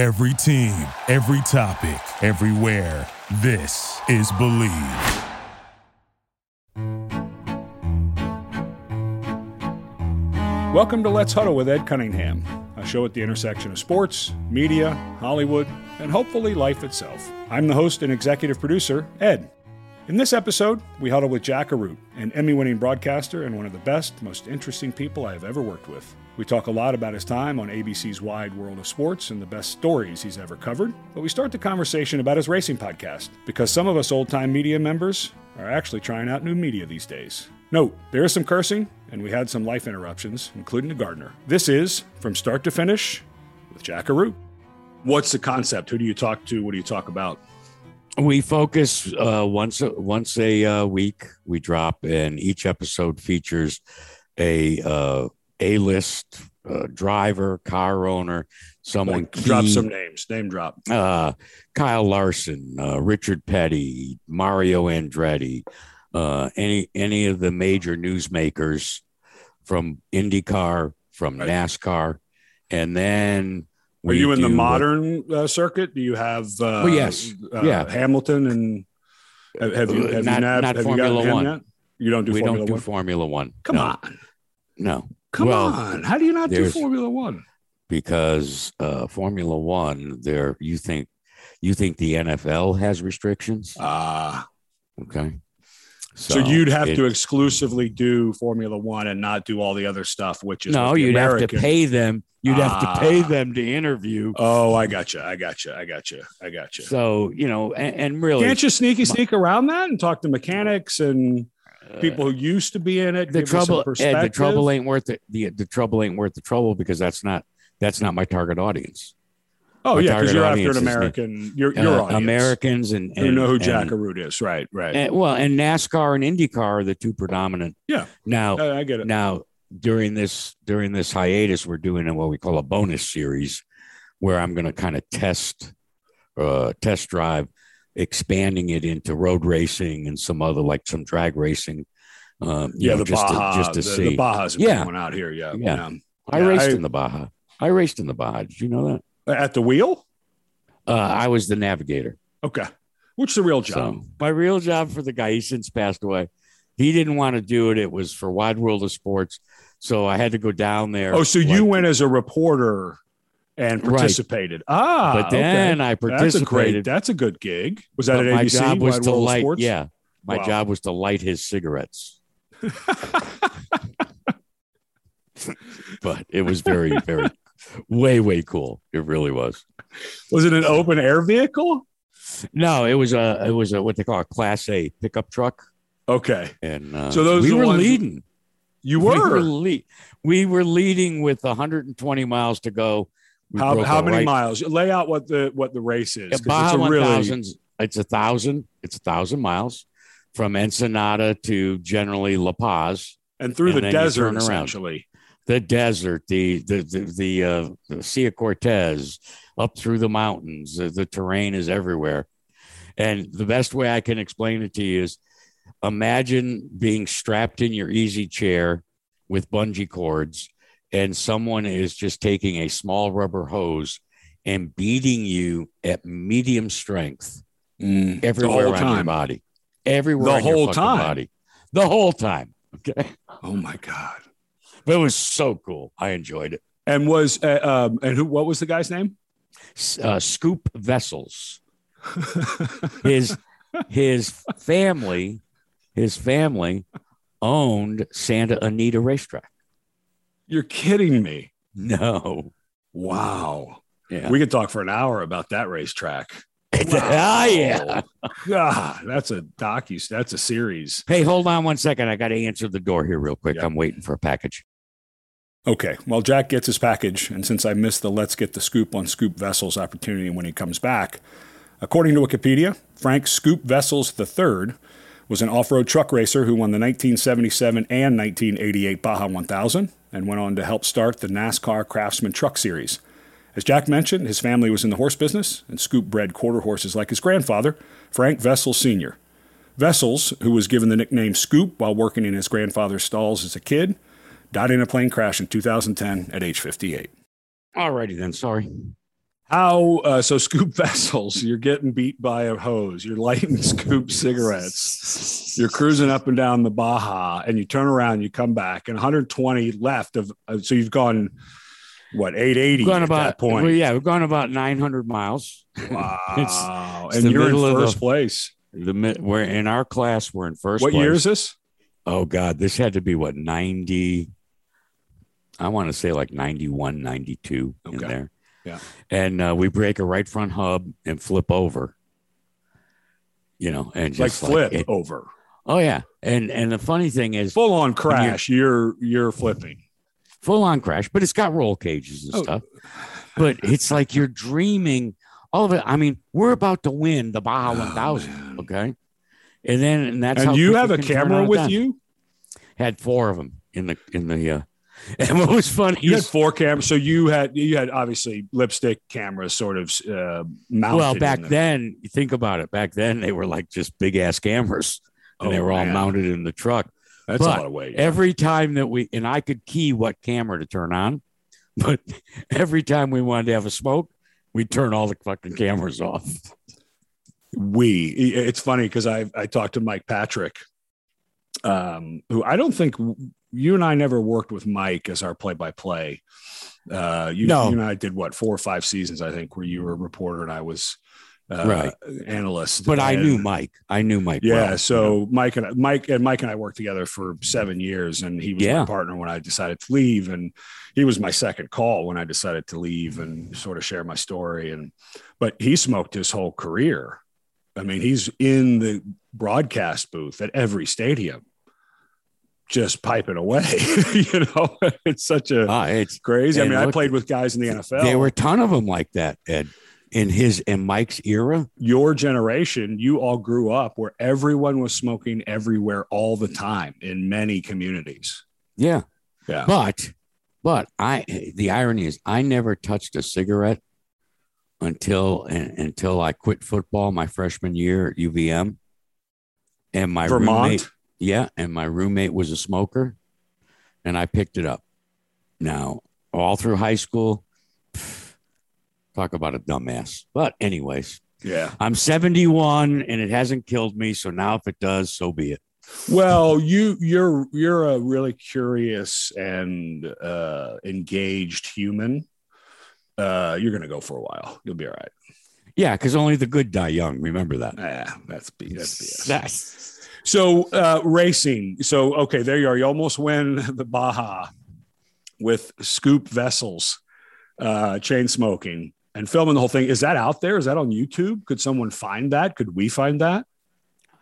Every team, every topic, everywhere. This is Believe. Welcome to Let's Huddle with Ed Cunningham, a show at the intersection of sports, media, Hollywood, and hopefully life itself. I'm the host and executive producer, Ed. In this episode, we huddle with Jack Arute, an Emmy winning broadcaster and one of the best, most interesting people I have ever worked with. We talk a lot about his time on ABC's Wide World of Sports and the best stories he's ever covered, but we start the conversation about his racing podcast because some of us old time media members are actually trying out new media these days. Note, there is some cursing, and we had some life interruptions, including a gardener. This is From Start to Finish with Jack Arute. What's the concept? Who do you talk to? What do you talk about? We focus uh, once once a uh, week. We drop, and each episode features a uh, a list uh, driver, car owner, someone Like, drop some names. Name drop. uh, Kyle Larson, uh, Richard Petty, Mario Andretti, uh, any any of the major newsmakers from IndyCar, from Right. NASCAR, and then Are you in the modern uh, circuit? Do you have uh, Well, yes. uh, Yeah. Hamilton and have, have you have not- you nav- not have you Formula him One. yet? You don't do we Formula don't do One. Formula One. Come No, on, no, come Well, on. How do you not do Formula One? because uh, Formula One, there you think you think the NFL has restrictions? Ah, Okay, so, you'd have it- to exclusively do Formula One and not do all the other stuff, which is no, you'd have to pay them. You'd have to pay Ah. them to interview. Oh, I got you. I got you. I got you. I got you. So you know, and, and really, Can't you sneaky sneak around that and talk to mechanics and uh, people who used to be in it? the give us some trouble, Ed, the trouble ain't worth it. The the trouble ain't worth the trouble because that's not that's not my target audience. Oh yeah, because you're after an American, You're, Uh, audience. Americans and, and who know who and- Jack is. Right, right. and- well, and NASCAR and IndyCar are the two predominant. Yeah. Now, I, I get it. now during this during this hiatus, we're doing what we call a bonus series, where I'm going to kind of test uh, test drive, expanding it into road racing and some other like some drag racing. Um, yeah, know, the just Baja, to, just to the, see. the Baja's Yeah. out here. Yeah, Yeah. yeah. I raced I- in the Baja. I raced in the Baja. Did you know that? At the wheel. Uh, I was the navigator. Okay, which the real job? So my real job for the guy, he since passed away. He didn't want to do it. It was for Wide World of Sports. So I had to go down there. oh, so you went as a reporter and Right. participated. Ah, but then okay. I that's a great. participated. That's a good gig. Was that but at my ABC? job was Wide to World of light. Sports? Yeah, my Wow. job was to light his cigarettes. but it was very, very, way, way cool. It really was. Was it an open air vehicle? No, it was a, it was a what they call a Class A pickup truck, Okay, and uh, So those we were ones- leading. you We were, were. le- we were leading with 120 miles to go. We how how many right- miles? Lay out what the what the race is. 'cause Baja it's a really 1000. It's a thousand. It's a thousand miles from Ensenada to generally La Paz. and through and the desert essentially. The desert, the the the the, uh, the Sea of Cortez, up through the mountains. The, the terrain is everywhere, and the best way I can explain it to you is: imagine being strapped in your easy chair with bungee cords, and someone is just taking a small rubber hose and beating you at medium strength everywhere whole on your body, everywhere The whole time. body, the whole time. Okay, Oh my god! But it was so cool. I enjoyed it. And was uh, um and who? What was the guy's name? uh, Scoop Vessels. His his family, his family owned Santa Anita Racetrack. You're kidding me! No, Wow. yeah, We could talk for an hour about that racetrack. ah, yeah. God, that's a docu. That's a series. Hey, hold on one second. I got to answer the door here real quick. Yeah. I'm waiting for a package. Okay. Well, Jack gets his package, and since I missed the Let's Get the Scoop on Scoop Vessels opportunity when he comes back, according to Wikipedia, Frank Scoop Vessels III was an off-road truck racer who won the 1977 and 1988 Baja 1000 and went on to help start the NASCAR Craftsman Truck Series. As Jack mentioned, his family was in the horse business, and Scoop bred quarter horses like his grandfather, Frank Vessels Sr. Vessels, who was given the nickname Scoop while working in his grandfather's stalls as a kid, died in a plane crash in 2010 at age 58. Alrighty then. Sorry. How uh, so? Scoop vessels. You're getting beat by a hose. You're lighting scoop cigarettes. You're cruising up and down the Baja, and you turn around. You come back, and 120 left of. Uh, so you've gone what 880 Gone at about that point. well, yeah, we've gone about 900 miles. Wow, it's and you're in first the- place. The we're in our class. We're in first. What place. year is this? Oh God, this had to be what 90. I want to say like 91, 92 in there. Yeah. And uh, we break a right front hub and flip over. You know, and just Like flip it- over, oh yeah, and and the funny thing is, full on crash. You're you're flipping. full on crash, but it's got roll cages and Oh. stuff. But it's like you're dreaming all of it. I mean, we're about to win the Baja Oh, 1000, man. okay? And then and that's how And you have a camera with you. Had four of them in the in the. uh And what was funny You had four cameras, so you had you had obviously lipstick cameras, sort of uh, mounted. well back the- then. You think about it. Back then they were like just big ass cameras, and Oh, they were all man. mounted in the truck. That's a lot of weight. Every time that we and I could key what camera to turn on, but every time we wanted to have a smoke, we'd turn all the fucking cameras off. we it's funny because i i talked to mike patrick um who i don't think you and i never worked with mike as our play-by-play uh you, No. you and i did what four or five seasons i think where you were a reporter and i was uh, Right. analyst But I knew Mike. I knew Mike. yeah well, so mike and mike and mike and i worked together for seven years and he was Yeah. my partner when i decided to leave and he was my second call when i decided to leave and sort of share my story and but he smoked his whole career i mean he's in the broadcast booth at every stadium just piping away you know it's such a Ah, it's crazy i and mean i played with guys in the nfl there were a ton of them like that, Ed. In his in Mike's era, your generation, you all grew up where everyone was smoking everywhere all the time in many communities. yeah. Yeah. But but I the irony is I never touched a cigarette until until I quit football my freshman year at UVM. And my Vermont. roommate, yeah, and my roommate was a smoker, and I picked it up. Now, all through high school, pff, talk about a dumbass. But anyways, Yeah. I'm 71 and it hasn't killed me. So now if it does, so be it. Well, you you're you're a really curious and uh engaged human. Uh you're gonna go for a while. You'll be all right. Yeah, because only the good die young. Remember that. Yeah, that's B that's BS. That's So uh racing. So okay, there you are. You almost win the Baja with scoop vessels, uh, chain smoking and filming the whole thing. Is that out there? Is that on YouTube? Could someone find that? Could we find that?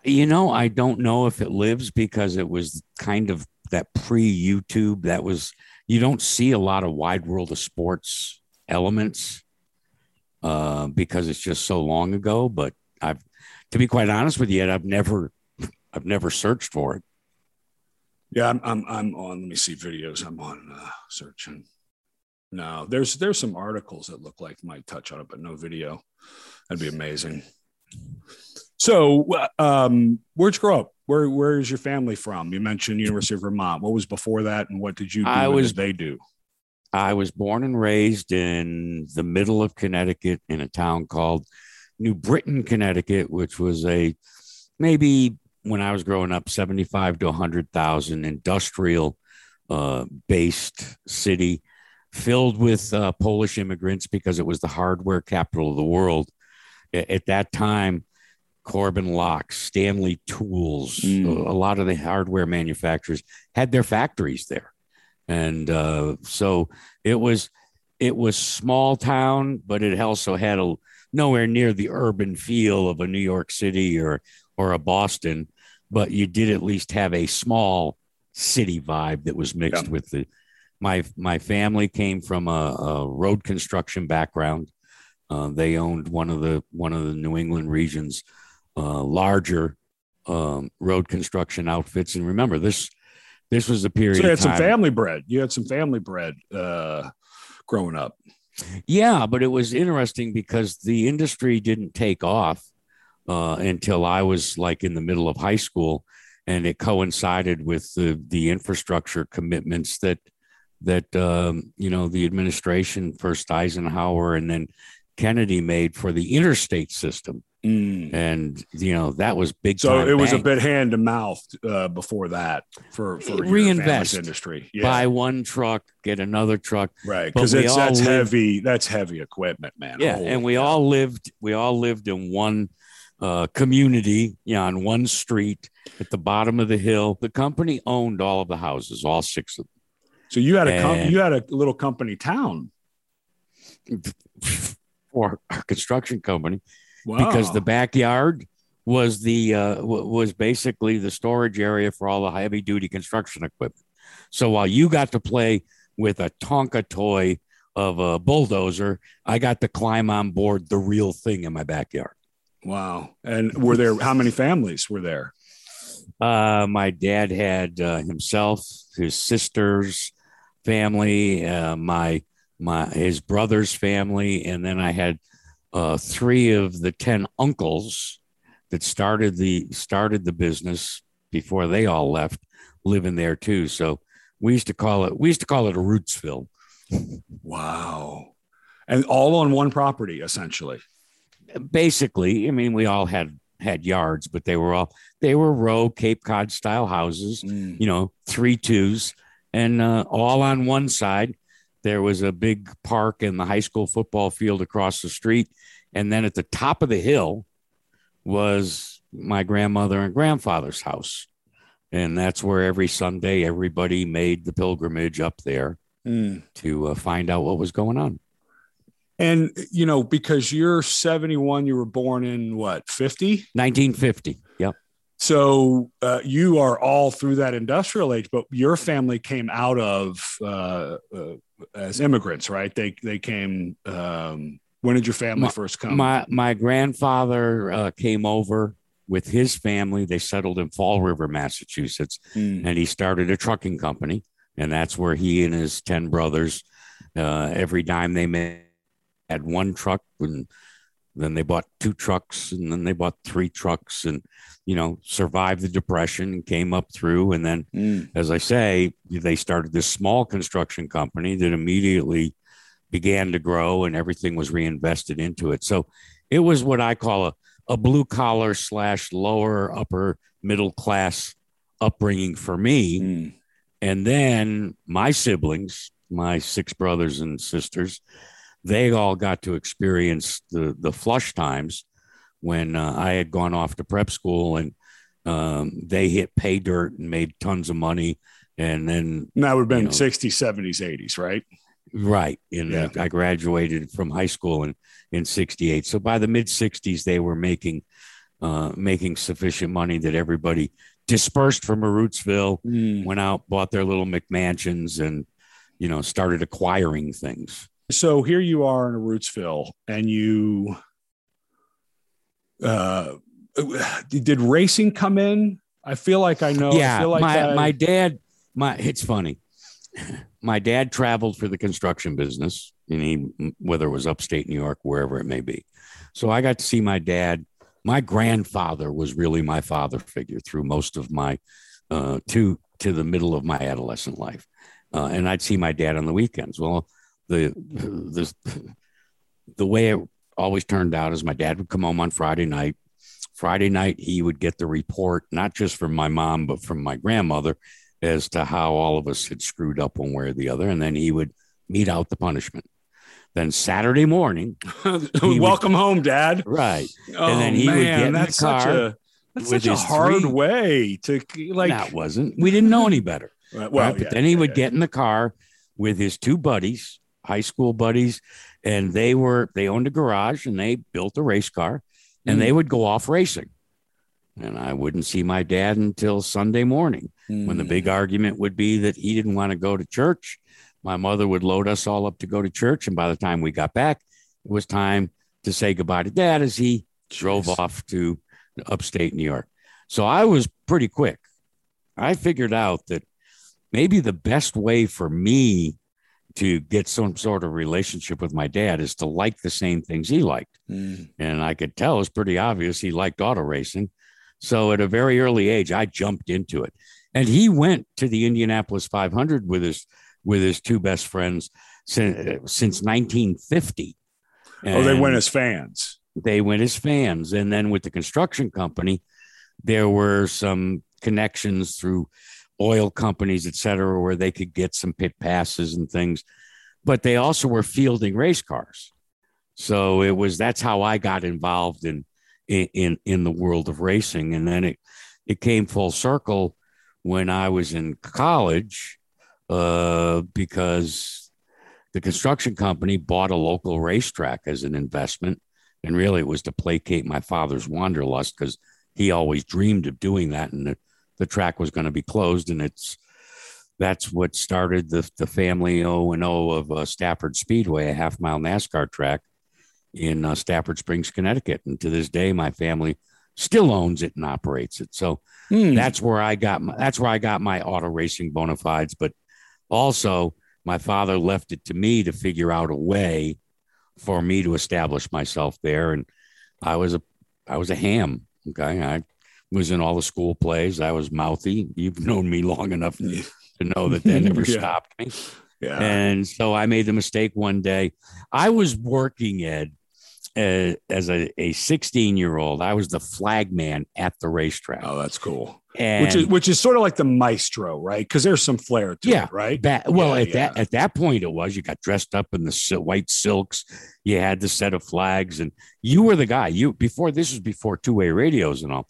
you know, I don't know if it lives because it was kind of that pre YouTube. That was you don't see a lot of wide world of sports elements uh, because it's just so long ago. But I've, to be quite honest with you, I've never, I've never searched for it. Yeah, I'm I'm, I'm on. Let me see videos. I'm on uh, searching. No, there's there's some articles that look like might touch on it, but no video. That'd be amazing. So, um, where'd you grow up? Where where is your family from? You mentioned University of Vermont. What was before that, and what did you do? I was- did they do? I was born and raised in the middle of Connecticut in a town called New Britain, Connecticut, which was a maybe when I was growing up, 75 to 100,000 industrial uh, based city filled with uh, Polish immigrants because it was the hardware capital of the world. At that time, Corbin Locks, Stanley Tools, Mm. a lot of the hardware manufacturers had their factories there and uh, so it was it was small town but it also had a nowhere near the urban feel of a new york city or or a boston but you did at least have a small city vibe that was mixed Yeah. with the my my family came from a, a road construction background uh, they owned one of the one of the new england regions uh, larger um, road construction outfits and remember this this was a period So you had some family bread. You had some family bread uh, growing up. Yeah, but it was interesting because the industry didn't take off uh, until I was like in the middle of high school, and it coincided with the the infrastructure commitments that that um, you know the administration, first Eisenhower and then Kennedy made for the interstate system. Mm. And, you know, that was big. So it was a bit hand to mouth uh, before that for, for Reinvest. industry. Yeah. Buy one truck, get another truck. right. Because we it's all that's live- heavy. That's heavy equipment, man. Yeah. Holy and we cow. all lived, we all lived in one uh, community, you know, on one street at the bottom of the hill. The company owned all of the houses, all six of them. So you had a com- you had a little company town. for our construction company. Wow. because the backyard was the uh, w- was basically the storage area for all the heavy duty construction equipment. So while you got to play with a Tonka toy of a bulldozer, I got to climb on board the real thing in my backyard. Wow. And were there how many families were there? Uh, my dad had uh, himself, his sisters, family, uh, my my his brother's family, and then I had uh, three of the ten uncles that started the started the business before they all left, living there too. So we used to call it we used to call it a Rootsville. Wow. And all on one property, essentially. Basically, I mean, we all had had yards, but they were all they were row Cape Cod style houses. you know, three twos, and uh, all on one side. There was a big park and the high school football field across the street. And then at the top of the hill was my grandmother and grandfather's house. And that's where every Sunday everybody made the pilgrimage up there Mm. to uh, find out what was going on. And you know, because you're 71, you were born in what 50? 1950. Yep. So uh, you are all through that industrial age, but your family came out of uh, uh, as immigrants, right? They they came. Um, when did your family first come? My my grandfather uh, came over with his family. They settled in Fall River, Massachusetts. Mm. and he started a trucking company and that's where he and his 10 brothers uh, every dime they made had one truck and then they bought two trucks and then they bought three trucks and you know survived the depression and came up through and then Mm. as i say they started this small construction company that immediately began to grow and everything was reinvested into it so it was what i call a, a blue collar slash lower upper middle class upbringing for me Mm. and then my siblings, my six brothers and sisters, they all got to experience the the flush times when uh, I had gone off to prep school and um, they hit pay dirt and made tons of money. And then, And that would have been You know. 60s, 70s, 80s, right? right, and Yeah. I graduated from high school in in '68. So by the mid '60s, they were making uh, making sufficient money that everybody dispersed from Rootsville went out, bought their little McMansions, and you know started acquiring things. So here you are in a Rootsville, and you uh, did racing come in? I feel like I know. I yeah, feel like my I- my dad, my it's funny. My dad traveled for the construction business, and he whether it was upstate New York, wherever it may be. So I got to see my dad. My grandfather was really my father figure through most of my uh, to to the middle of my adolescent life, uh, and I'd see my dad on the weekends. Well, the the the way it always turned out is my dad would come home on Friday night. Friday night, he would get the report, not just from my mom, but from my grandmother, as to how all of us had screwed up one way or the other. And then he would mete out the punishment. Then Saturday morning, would- welcome home, Dad. right, Oh, then he would get in the car a that's with such a his hard three- way to like. that wasn't, we didn't know any better. well, right? But then he yeah, would yeah. get in the car with his two buddies, high school buddies, and they were they owned a garage and they built a race car, and Mm. they would go off racing. And I wouldn't see my dad until Sunday morning when the Mm. big argument would be that he didn't want to go to church. My mother would load us all up to go to church, and by the time we got back, it was time to say goodbye to dad as he drove off to upstate New York. So I was pretty quick. I figured out that maybe the best way for me to get some sort of relationship with my dad is to like the same things he liked. Mm. And I could tell it's pretty obvious he liked auto racing. So at a very early age, I jumped into it. And he went to the Indianapolis 500 with his with his two best friends since, since 1950. oh, they went as fans. they went as fans. And then with the construction company, there were some connections through oil companies, et cetera, where they could get some pit passes and things. But they also were fielding race cars. So it was that's how I got involved in in in the world of racing. And then it it came full circle when I was in college, uh, because the construction company bought a local racetrack as an investment and really it was to placate my father's wanderlust because he always dreamed of doing that and the, the track was going to be closed and it's that's what started the, the family o and o of uh, stafford speedway a half mile nascar track in uh, stafford springs connecticut and to this day my family still owns it and operates it so Hmm. that's where I got my, that's where I got my auto racing bona fides. But also, my father left it to me to figure out a way for me to establish myself there, and I was a I was a ham. Okay, I was in all the school plays. I was mouthy. You've known me long enough to know that that never Yeah. stopped me. yeah. And so I made the mistake one day. I was working Ed uh, as a, a 16 year old. I was the flag man at the racetrack. oh, that's cool. and which is which is sort of like the maestro, right? Because there's some flair to Yeah. it, right? Ba- well, Yeah, at that at that point, it was you got dressed up in the white silks. You had the set of flags, and you were the guy. You before this was before two way radios and all.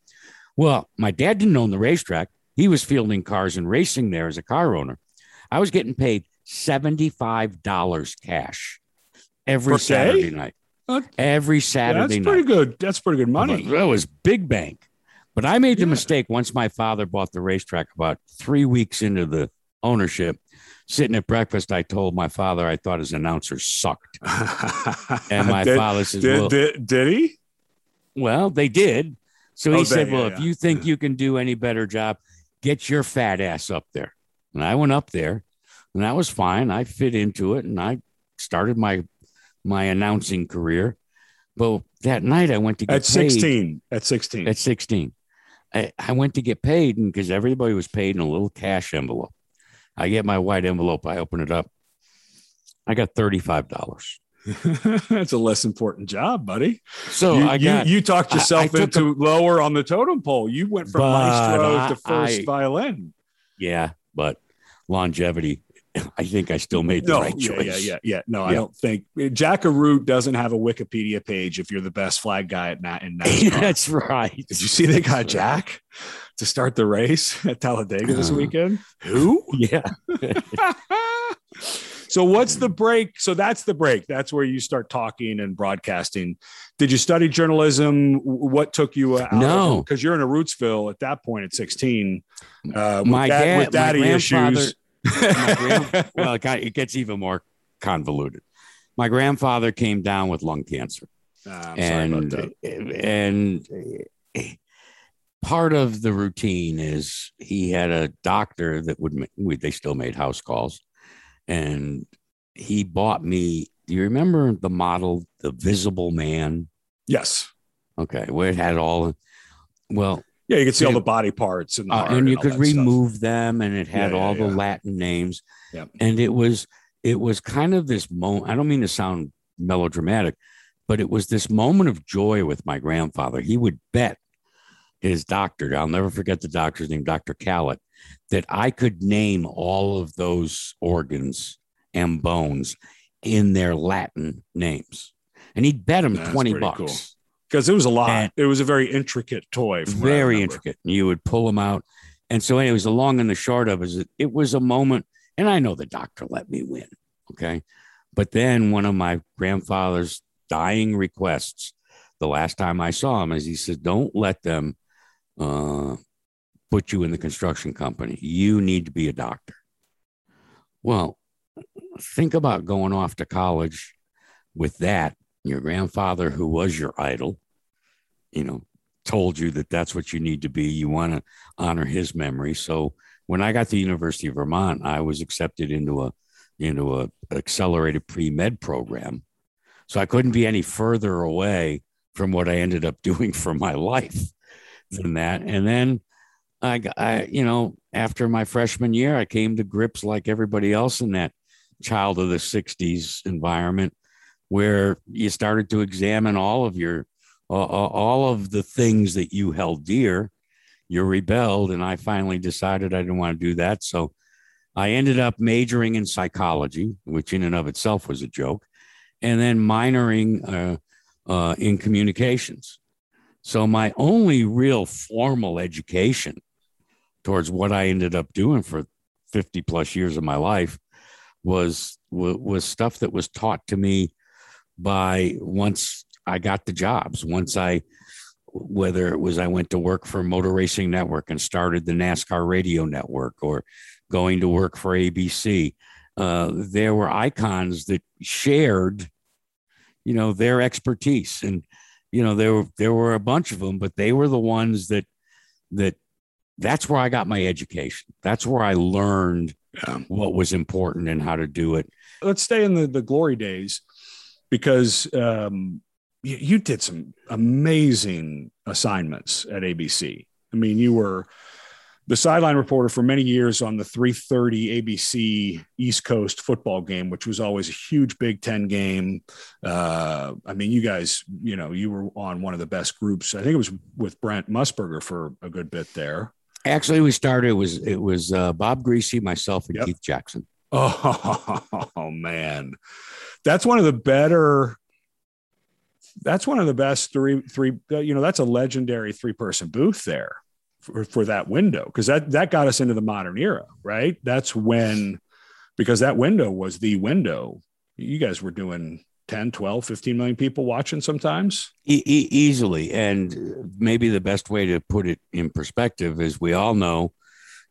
Well, my dad didn't own the racetrack. He was fielding cars and racing there as a car owner. I was getting paid seventy five dollars cash every day? Saturday night. Uh, Every Saturday that's night. pretty good. That's pretty good money. That was big bank. But I made the Yeah. mistake once my father bought the racetrack about three weeks into the ownership. Sitting at breakfast, I told my father I thought his announcer sucked. And my did, father says, did, well, did, did he? well, they did. So oh, he Oh, said, Well, yeah, if yeah. you think you can do any better job, get your fat ass up there. And I went up there and that was fine. I fit into it and I started my my announcing career. But that night I went to get At paid. 16. At 16. at 16. I, I went to get paid and because everybody was paid in a little cash envelope. I get my white envelope, I open it up. I got $35. That's a less important job, buddy. So you, I got you, you talked I- I yourself took into lower on the totem pole. You went from maestro I- to first I- violin. yeah, but longevity, I think I still made the No, right yeah, choice. yeah, yeah, yeah. No, I don't think Jack Arute doesn't have a Wikipedia page if you're the best flag guy at Nat and. That's right. Did you see they got Jack to start the race at Talladega this Uh, weekend? Who? Yeah. So what's the break? So that's the break. That's where you start talking and broadcasting. Did you study journalism? What took you out? No. because you're in a Rootsville at that point at 16. Uh, with My dad- dad- with daddy issues. Grand- well, it, gets even more convoluted. My grandfather came down with lung cancer. About and that. and uh, part of the routine is he had a doctor that would we, they still made house calls and he bought me do you remember the model the visible man Yes. okay where it had all well Yeah, you could see all the body parts and, uh, and you all could that stuff. remove them and it had Yeah, yeah, all the yeah. latin names Yep. and it was it was kind of this moment i don't mean to sound melodramatic but it was this moment of joy with my grandfather he would bet his doctor i'll never forget the doctor's name dr callett that i could name all of those organs and bones in their latin names and he'd bet him That's 20 pretty bucks cool. because it was a lot. And- it was a very intricate toy. From what I very intricate. You would pull them out. And so, anyways, the long and the short of it is it was a moment, and I know the doctor let me win. Okay. But then one of my grandfather's dying requests, the last time I saw him, is he said, Don't let them uh, put you in the construction company. You need to be a doctor. Well, think about going off to college with that. Your grandfather, who was your idol, you know, told you that that's what you need to be. You want to honor his memory. So when I got to the University of Vermont, I was accepted into a into a accelerated pre med program. So I couldn't be any further away from what I ended up doing for my life than that. And then I, I, you know, after my freshman year, I came to grips like everybody else in that child of the '60s environment where you started to examine all of your uh, all of the things that you held dear. You rebelled, and I finally decided I didn't want to do that. So I ended up majoring in psychology, which in and of itself was a joke, and then minoring uh, uh, in communications. So my only real formal education towards what I ended up doing for 50 plus years of my life was was stuff that was taught to me by once I got the jobs, once I whether it was I went to work for Motor Racing Network and started the NASCAR radio network or going to work for ABC. Uh, there were icons that shared, you know, their expertise. And, you know, there were, there were a bunch of them, but they were the ones that, that that's where I got my education. That's where I learned yeah. what was important and how to do it. Let's stay in the, the glory days because um, you, you did some amazing assignments at ABC. I mean, you were the sideline reporter for many years on the 3:30 ABC East Coast football game, which was always a huge Big Ten game. Uh, I mean, you guys, you know, you were on one of the best groups. I think it was with Brent Musburger for a good bit there. Actually, we started. It was it was uh, Bob Griese, myself, and yep. Keith Jackson. Oh, oh man, that's one of the better. That's one of the best three three. You know, that's a legendary three person booth there for, for that window because that that got us into the modern era, right? That's when because that window was the window. You guys were doing 10, 12, 15 million people watching sometimes? E- e- easily. And maybe the best way to put it in perspective is we all know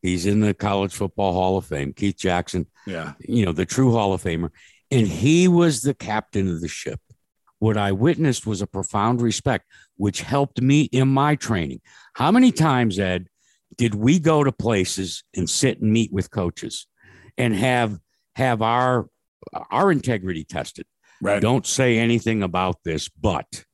he's in the College Football Hall of Fame, Keith Jackson. Yeah. You know, the true Hall of Famer. And he was the captain of the ship. What I witnessed was a profound respect, which helped me in my training. How many times, Ed, did we go to places and sit and meet with coaches and have have our our integrity tested? Right. Don't say anything about this, but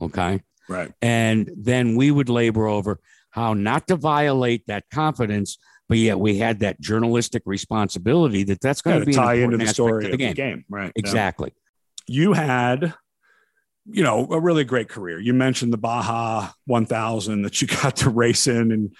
okay. Right. And then we would labor over how not to violate that confidence, but yet we had that journalistic responsibility that that's going to be tie into the story of the game. Of the game. Right. Exactly. Yeah. You had, you know, a really great career. You mentioned the Baja 1000 that you got to race in and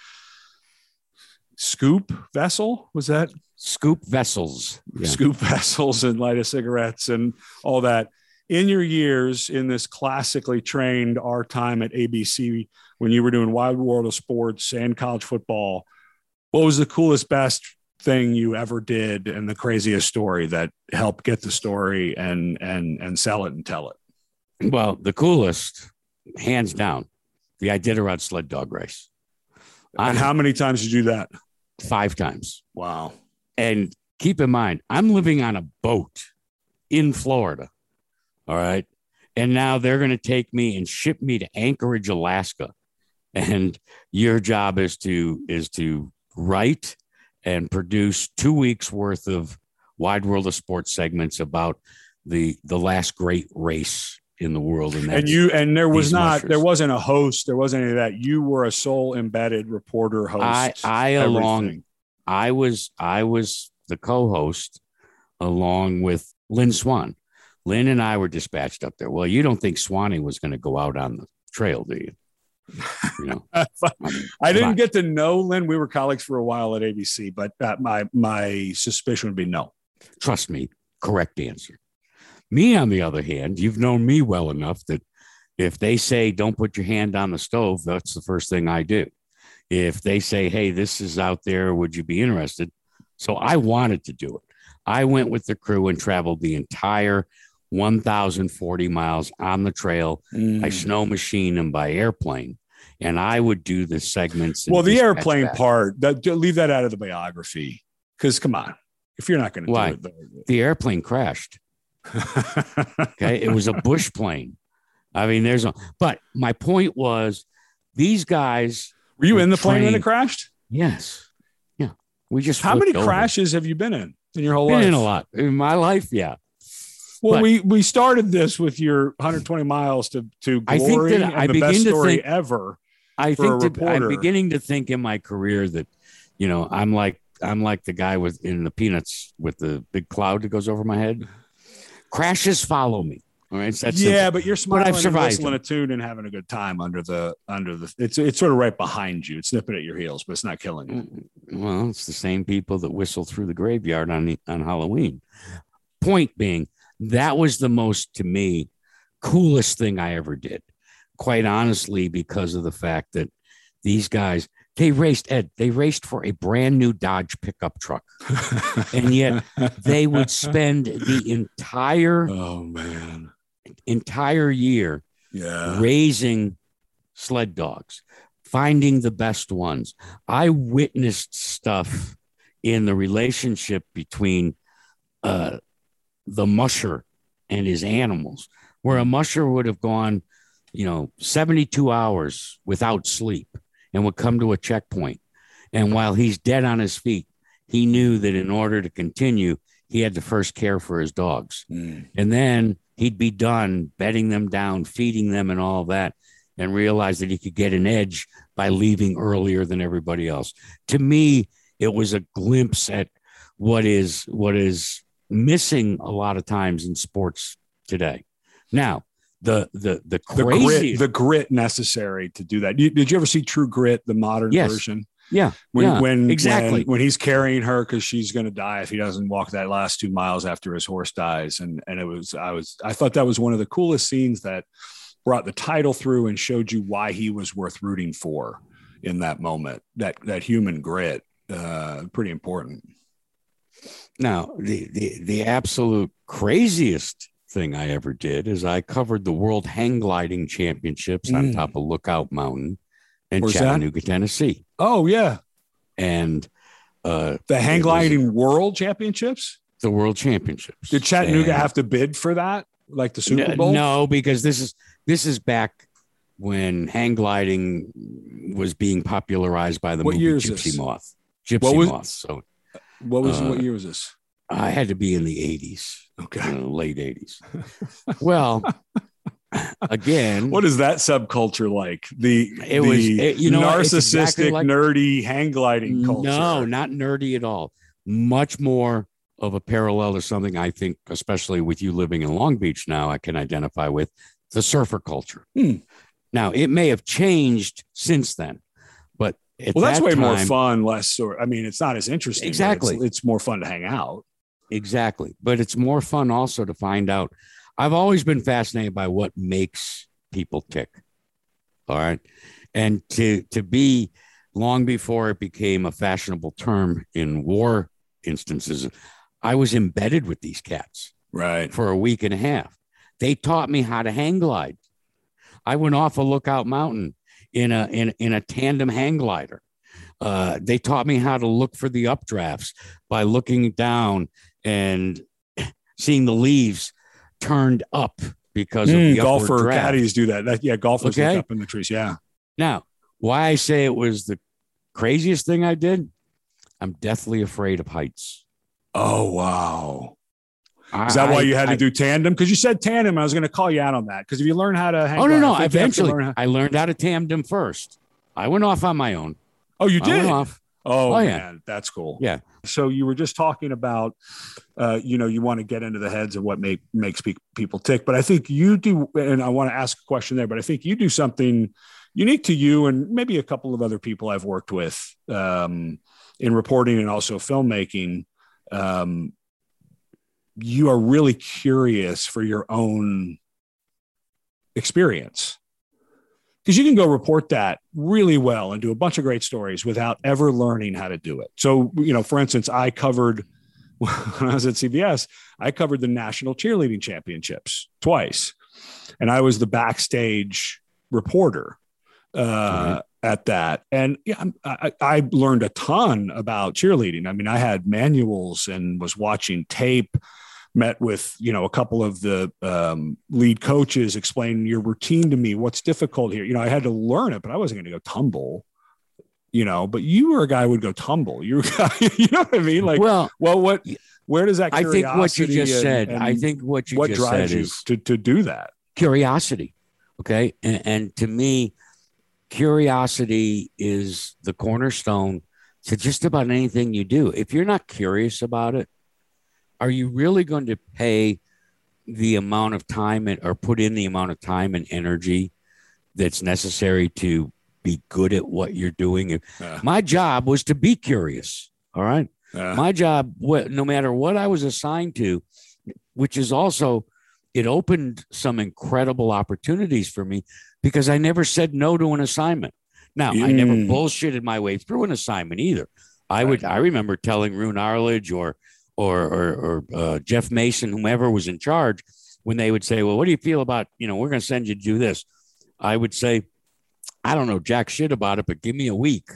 scoop vessel. Was that scoop vessels, yeah. scoop vessels, and light of cigarettes and all that. In your years in this classically trained our time at ABC when you were doing Wide World of Sports and college football, what was the coolest, best thing you ever did and the craziest story that helped get the story and and and sell it and tell it? Well, the coolest, hands down, the Iditarod sled dog race. And how many times did you do that? Five times. Wow. And keep in mind, I'm living on a boat in Florida. All right. And now they're going to take me and ship me to Anchorage, Alaska. And your job is to is to write and produce two weeks worth of wide world of sports segments about the the last great race in the world. And, and you and there was not mushers. there wasn't a host, there wasn't any of that. You were a sole embedded reporter host. I I everything. along I was I was the co-host along with Lynn Swann. Lynn and I were dispatched up there. Well, you don't think Swanee was going to go out on the trail, do you? You know, I didn't get to know Lynn. We were colleagues for a while at ABC, but uh, my my suspicion would be no. Trust me, correct answer. Me, on the other hand, you've known me well enough that if they say don't put your hand on the stove, that's the first thing I do if they say, hey, this is out there, would you be interested? So I wanted to do it. I went with the crew and traveled the entire 1,040 miles on the trail mm. by snow machine and by airplane. And I would do the segments. Well, the airplane part, that, leave that out of the biography. Because come on, if you're not going to do it, the, the airplane crashed. okay. It was a bush plane. I mean, there's a, but my point was these guys were you in the plane when it crashed? Yes. Yeah. We just how many over. crashes have you been in in your whole been life? In a lot in my life. Yeah. Well, but, we we started this with your 120 miles to to glory I think that I the best story think, ever. I think that I'm beginning to think in my career that you know I'm like I'm like the guy with in the Peanuts with the big cloud that goes over my head. Crashes follow me. All right, that's yeah, but you're smiling, I've and whistling them. a tune, and having a good time under the under the. It's it's sort of right behind you. It's nipping at your heels, but it's not killing you. Mm, well, it's the same people that whistle through the graveyard on on Halloween. Point being, that was the most to me coolest thing I ever did. Quite honestly, because of the fact that these guys they raced Ed, they raced for a brand new Dodge pickup truck, and yet they would spend the entire oh man, entire year yeah. raising sled dogs, finding the best ones. I witnessed stuff in the relationship between uh, the musher and his animals, where a musher would have gone, you know, 72 hours without sleep and would come to a checkpoint. And while he's dead on his feet, he knew that in order to continue, he had to first care for his dogs. Mm. And then he'd be done bedding them down, feeding them, and all that, and realize that he could get an edge by leaving earlier than everybody else. To me, it was a glimpse at what is what is missing a lot of times in sports today. Now, the the the The grit, the grit necessary to do that. You, did you ever see True Grit, the modern Yes. version? yeah, When yeah, when exactly. when, when he's carrying her because she's going to die if he doesn't walk that last two miles after his horse dies, and and it was I was I thought that was one of the coolest scenes that brought the title through and showed you why he was worth rooting for in that moment. That that human grit, uh, pretty important. Now, the, the the absolute craziest thing I ever did is I covered the World Hang Gliding Championships on Mm. top of Lookout Mountain in Where's that? Chattanooga, Tennessee, Oh yeah, and uh, the hang It was- gliding world championships. the World Championships. Did Chattanooga And- have to bid for that, like the Super Bowl? No, because this is this is back when hang gliding was being popularized by the What movie Gypsy this? Moth. Gypsy was- Moth. So What was Uh, what year was this? I had to be in the 80s, Okay. uh, late 80s. well, again, What is that subculture like? The It the was- it- you know narcissistic, exactly like- nerdy hang gliding culture. No, not nerdy at all. Much more of a parallel to something I think, especially with you living in Long Beach now, I can identify with the surfer culture. Hmm. Now, it may have changed since then, but Well, that's that way more fun, less sort. I mean, it's not as interesting. Exactly. It's, it's more fun to hang out. Exactly. But it's more fun also to find out. I've always been fascinated by what makes people tick. All right. And to to be long before it became a fashionable term in war instances, I was embedded with these cats Right. for a week and a half. They taught me how to hang glide. I went off a lookout mountain in a in, in a tandem hang glider. Uh, they taught me how to look for the updrafts by looking down and seeing the leaves turned up because of Mm, the golfer draft. caddies do that. that yeah, golfers Okay. look up in the trees. Yeah. Now, why I say it was the craziest thing I did, I'm deathly afraid of heights. Oh wow. I- Is that why you had to do tandem? Because you said tandem. I was going to call you out on that. Because if you learn how to hang, Oh no, no! I think you have to Eventually, learn how- I learned how to tandem first. I went off on my own. oh, you I did. off. Oh, Oh, yeah. that's cool. Yeah. So you were just talking about, uh, you know, you want to get into the heads of what make, makes pe- people tick, but I think you do, and I want to ask a question there, but I think you do something unique to you and maybe a couple of other people I've worked with um, in reporting and also filmmaking. Um, you are really curious for your own experience because you can go report that really well and do a bunch of great stories without ever learning how to do it. So, you know, for instance, I covered when I was at CBS, I covered the national cheerleading championships twice, and I was the backstage reporter uh, at that. And yeah, I, I learned a ton about cheerleading. I mean, I had manuals and was watching tape met with you know a couple of the um, lead coaches explaining your routine to me what's difficult here you know i had to learn it but i wasn't going to go tumble you know but you were a guy who would go tumble you guy, you know what i mean like well, well, what where does that I think what you just and- said. and I think what you what just drives said you is to, to do that curiosity. Okay, and, and to me, curiosity is the cornerstone to just about anything you do. If you're not curious about it, are you really going to pay the amount of time and, or put in the amount of time and energy that's necessary to be good at what you're doing. Yeah. My job was to be curious. All right. Yeah. My job, no matter what I was assigned to, which is also, it opened some incredible opportunities for me because I never said no to an assignment. Now, I never Mm. bullshitted my way through an assignment either. I would, I remember telling Roone Arledge or, or, or, or uh, Jeff Mason, whomever was in charge, when they would say, Well, what do you feel about, you know, we're going to send you to do this? I would say, I don't know jack shit about it, but give me a week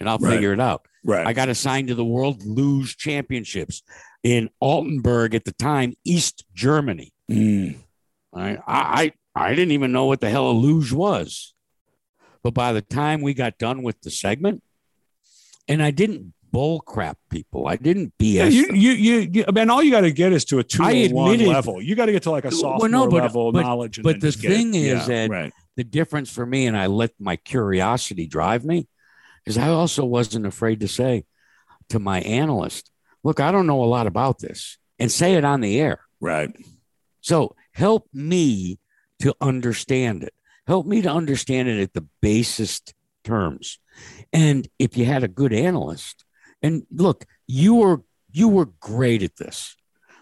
and I'll Right. figure it out. right. I got assigned to the World Luge Championships in Altenberg at the time, East Germany. Mm. I, I, I didn't even know what the hell a luge was. But by the time we got done with the segment, and I didn't bull crap people, I didn't BS. Yeah, you, you, you, you, I mean, all you got to get is to a two I one level. You got to get to like a Well, sophomore no, but- level but- knowledge. And but the thing it. is Yeah, that- right. the difference for me, and I let my curiosity drive me, is I also wasn't afraid to say to my analyst, look, I don't know a lot about this, and say it on the air. Right. So help me to understand it. Help me to understand it at the basest terms. And if you had a good analyst, and look, you were you were great at this.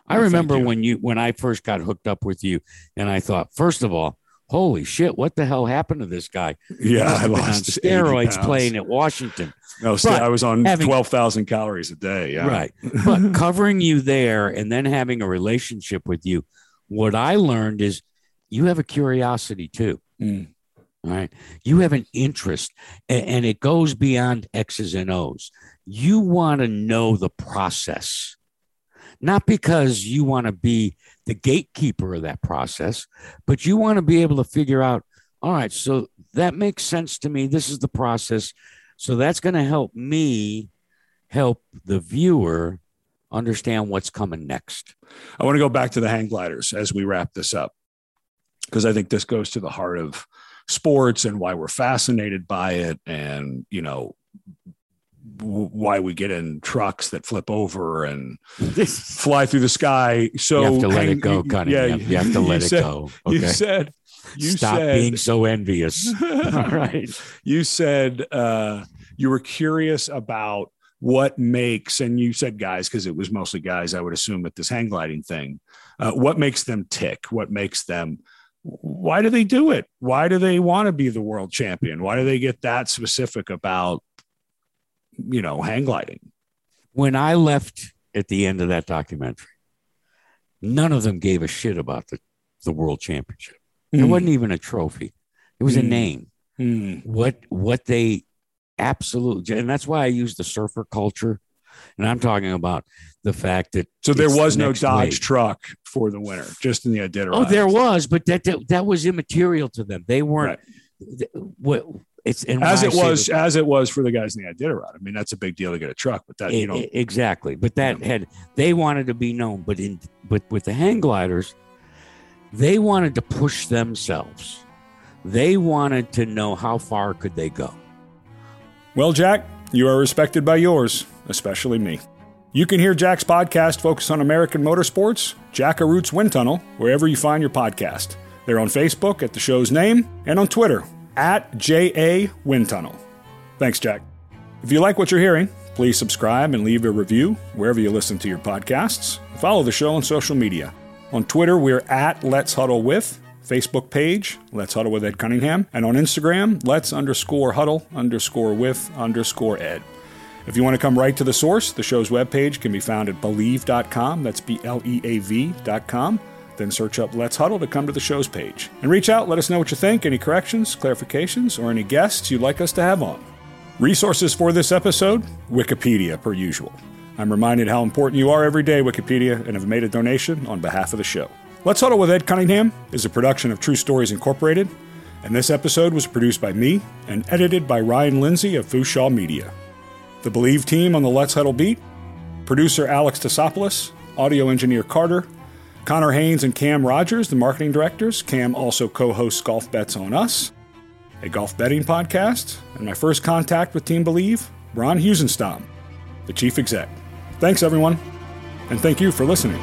I thank remember you. when you when I first got hooked up with you, and I thought, first of all, holy shit, what the hell happened to this guy? Yeah, I have been on lost steroids playing at Washington. No, But I was on having- twelve thousand calories a day. Yeah. Right. But covering you there and then having a relationship with you, what I learned is you have a curiosity too. Mm. All right. You have an interest a- and, it goes beyond X's and O's. You want to know the process, not because you want to be the gatekeeper of that process, but you want to be able to figure out, all right, so that makes sense to me. This is the process. So that's going to help me help the viewer understand what's coming next. I want to go back to the hang gliders as we wrap this up because I think this goes to the heart of sports and why we're fascinated by it, and you know w- why we get in trucks that flip over and fly through the sky. So you have to let hang- it go, Cunningham. Yeah, you have to let it said, go. You Okay. said you Stop said being so envious. All right. you said uh, you were curious about what makes, and you said guys because it was mostly guys. I would assume at this hang gliding thing, uh, what makes them tick? What makes them? Why do they do it? Why do they want to be the world champion? Why do they get that specific about, you know, hang gliding? When I left at the end of that documentary, none of them gave a shit about the, the world championship. It wasn't even a trophy. It was a Mm. name. Mm. What what they absolutely and that's why I use the surfer culture. And I'm talking about the fact that So there It's the was no Dodge wave. truck for the winner, just in the Iditarod. Oh, there was, but that that, that was immaterial to them. They weren't th- what it's and as it was that- as it was for the guys in the Iditarod. I mean, that's a big deal to get a truck, but that you know, exactly. But that had they wanted to be known, but in but with the hang gliders, they wanted to push themselves. They wanted to know how far could they go. Well, Jack, you are respected by yours, especially me. You can hear Jack's podcast focus on American motorsports, Jack Arute's Wind Tunnel, wherever you find your podcast. They're on Facebook at the show's name and on Twitter at JA Wind Tunnel. Thanks, Jack. If you like what you're hearing, please subscribe and leave a review wherever you listen to your podcasts. Follow the show on social media. On Twitter, we're at Let's Huddle With. Facebook page, Let's Huddle with Ed Cunningham. And on Instagram, Let's underscore huddle underscore with underscore Ed. If you want to come right to the source, the show's webpage can be found at bleav.com. That's B L E A V.com. Then search up Let's Huddle to come to the show's page. And reach out, let us know what you think, any corrections, clarifications, or any guests you'd like us to have on. Resources for this episode Wikipedia, per usual. I'm reminded how important you are every day, Wikipedia, and have made a donation on behalf of the show. Let's Huddle with Ed Cunningham is a production of True Stories Incorporated, and this episode was produced by me and edited by Ryan Lindsay of Fushaw Media. The Bleav team on the Let's Huddle beat producer Alex Tasopoulos, audio engineer Carter, Connor Haynes and Cam Rogers, the marketing directors. Cam also co hosts Golf Bets on Us, a golf betting podcast, and my first contact with Team Bleav, Ron Husenstam, the chief exec. Thanks, everyone, and thank you for listening.